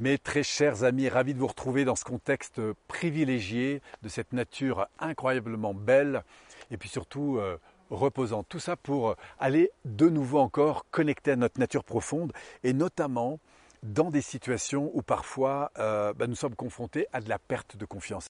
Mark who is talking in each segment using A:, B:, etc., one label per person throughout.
A: Mes très chers amis, ravi de vous retrouver dans ce contexte privilégié de cette nature incroyablement belle et puis surtout euh, reposante. Tout ça pour aller de nouveau encore connecter à notre nature profonde et notamment dans des situations où parfois euh, bah, nous sommes confrontés à de la perte de confiance.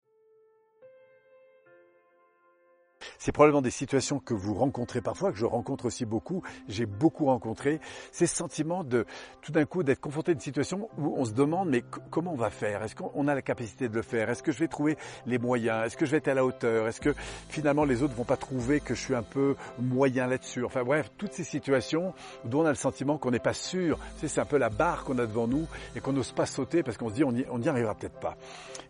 A: C'est probablement des situations que vous rencontrez parfois, que je rencontre aussi beaucoup, j'ai beaucoup rencontré, ces sentiments de tout d'un coup d'être confronté à une situation où on se demande mais comment on va faire? Est-ce qu'on a la capacité de le faire? Est-ce que je vais trouver les moyens? Est-ce que je vais être à la hauteur? Est-ce que finalement les autres vont pas trouver que je suis un peu moyen là-dessus? Enfin bref, toutes ces situations où on a le sentiment qu'on n'est pas sûr, c'est un peu la barre qu'on a devant nous et qu'on n'ose pas sauter parce qu'on se dit on n'y arrivera peut-être pas.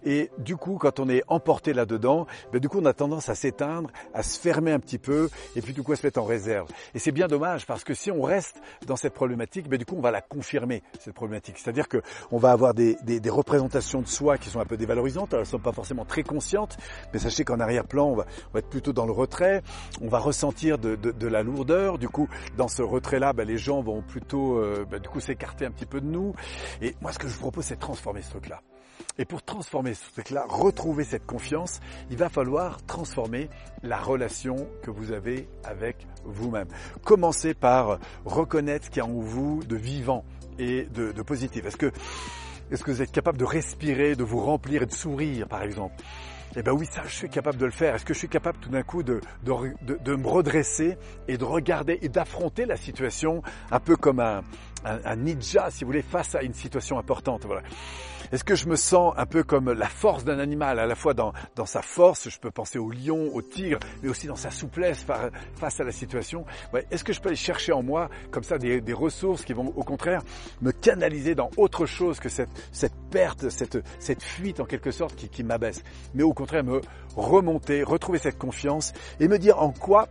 A: Et du coup, quand on est emporté là-dedans, ben, du coup on a tendance à s'éteindre, se fermer un petit peu et coup à se mettre en réserve. Et c'est bien dommage parce que si on reste dans cette problématique, ben, du coup on va la confirmer cette problématique. C'est-à-dire que on va avoir des, des, représentations de soi qui sont un peu dévalorisantes, elles ne sont pas forcément très conscientes, mais sachez qu'en arrière-plan on va, être plutôt dans le retrait, on va ressentir de, de, de la lourdeur. Du coup dans ce retrait-là, ben, les gens vont plutôt euh, ben, du coup s'écarter un petit peu de nous. Et moi ce que je vous propose c'est de transformer ce truc-là. Et pour transformer ce truc-là, retrouver cette confiance, il va falloir transformer la relation que vous avez avec vous-même. Commencez par reconnaître ce qu'il y a en vous de vivant et de, positif. Est-ce que, est-ce que vous êtes capable de respirer, de vous remplir et de sourire, par exemple? Eh bien oui, ça, je suis capable de le faire. Est-ce que je suis capable tout d'un coup de, me redresser et de regarder et d'affronter la situation un peu comme un, un, ninja, si vous voulez, face à une situation importante. Voilà. Est-ce que je me sens un peu comme la force d'un animal, à la fois dans, dans sa force, je peux penser au lion, au tigre, mais aussi dans sa souplesse face à la situation. Est-ce que je peux aller chercher en moi comme ça des, ressources qui vont au contraire me canaliser dans autre chose que cette, cette perte, cette, cette fuite en quelque sorte qui m'abaisse, mais au contraire me remonter, retrouver cette confiance et me dire en quoi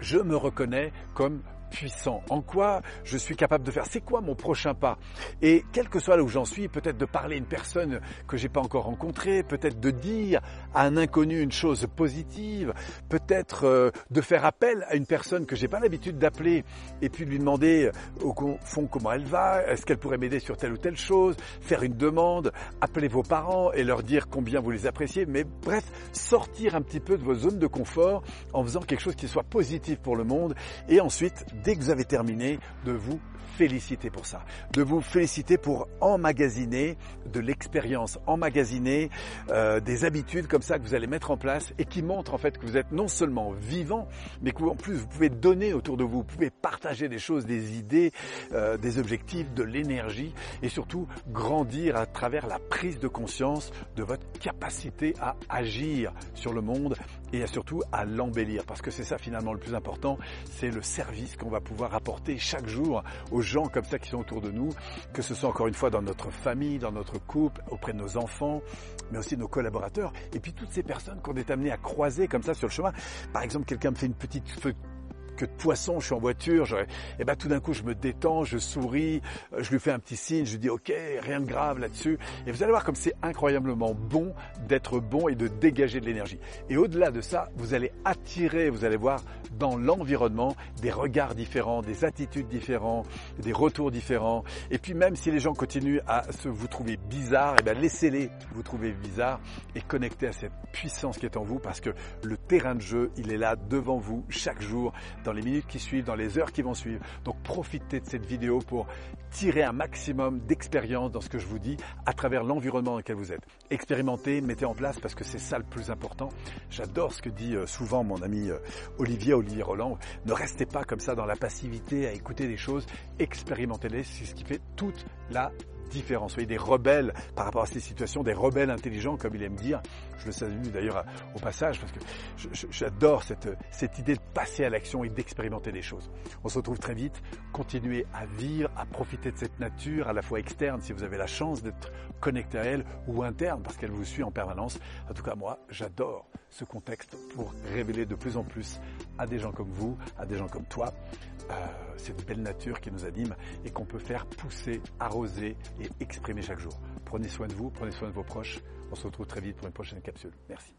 A: je me reconnais comme puissant. En quoi je suis capable de faire? C'est quoi mon prochain pas? Et quel que soit là où j'en suis, peut-être de parler à une personne que j'ai pas encore rencontrée, peut-être de dire à un inconnu une chose positive, peut-être euh, de faire appel à une personne que j'ai pas l'habitude d'appeler et puis de lui demander euh, au fond comment elle va, est-ce qu'elle pourrait m'aider sur telle ou telle chose, faire une demande, appeler vos parents et leur dire combien vous les appréciez, mais bref, sortir un petit peu de vos zones de confort en faisant quelque chose qui soit positif pour le monde et ensuite dès que vous avez terminé, de vous féliciter pour ça, de vous féliciter pour emmagasiner de l'expérience, emmagasiner euh, des habitudes comme ça que vous allez mettre en place et qui montrent en fait que vous êtes non seulement vivant, mais que en plus vous pouvez donner autour de vous, vous pouvez partager des choses, des idées, euh, des objectifs, de l'énergie et surtout grandir à travers la prise de conscience de votre capacité à agir sur le monde et surtout à l'embellir. Parce que c'est ça finalement le plus important, c'est le service qu'on va pouvoir apporter chaque jour aux gens comme ça qui sont autour de nous, que ce soit encore une fois dans notre famille, dans notre couple, auprès de nos enfants, mais aussi nos collaborateurs, et puis toutes ces personnes qu'on est amené à croiser comme ça sur le chemin. Par exemple, quelqu'un me fait une petite que de poisson, je suis en voiture, et eh ben tout d'un coup je me détends, je souris, je lui fais un petit signe, je lui dis ok, rien de grave là-dessus. Et vous allez voir comme c'est incroyablement bon d'être bon et de dégager de l'énergie. Et au-delà de ça, vous allez attirer, vous allez voir dans l'environnement des regards différents, des attitudes différentes, des retours différents. Et puis même si les gens continuent à se vous trouver bizarre, et eh ben laissez-les vous trouver bizarre et connectez à cette puissance qui est en vous parce que le terrain de jeu, il est là devant vous chaque jour dans les minutes qui suivent, dans les heures qui vont suivre. Donc profitez de cette vidéo pour tirer un maximum d'expérience dans ce que je vous dis à travers l'environnement dans lequel vous êtes. Expérimentez, mettez en place parce que c'est ça le plus important. J'adore ce que dit euh, souvent mon ami euh, Olivier, Olivier Roland. Ne restez pas comme ça dans la passivité à écouter des choses, expérimentez-les, c'est ce qui fait toute la différents. Soyez des rebelles par rapport à ces situations, des rebelles intelligents, comme il aime dire. Je le salue d'ailleurs au passage parce que j'adore cette, cette idée de passer à l'action et d'expérimenter des choses. On se retrouve très vite. Continuez à vivre, à profiter de cette nature, à la fois externe si vous avez la chance d'être connecté à elle, ou interne parce qu'elle vous suit en permanence. En tout cas, moi, j'adore ce contexte pour révéler de plus en plus à des gens comme vous, à des gens comme toi, euh, cette belle nature qui nous anime et qu'on peut faire pousser, arroser et exprimer chaque jour. Prenez soin de vous, prenez soin de vos proches. On se retrouve très vite pour une prochaine capsule. Merci.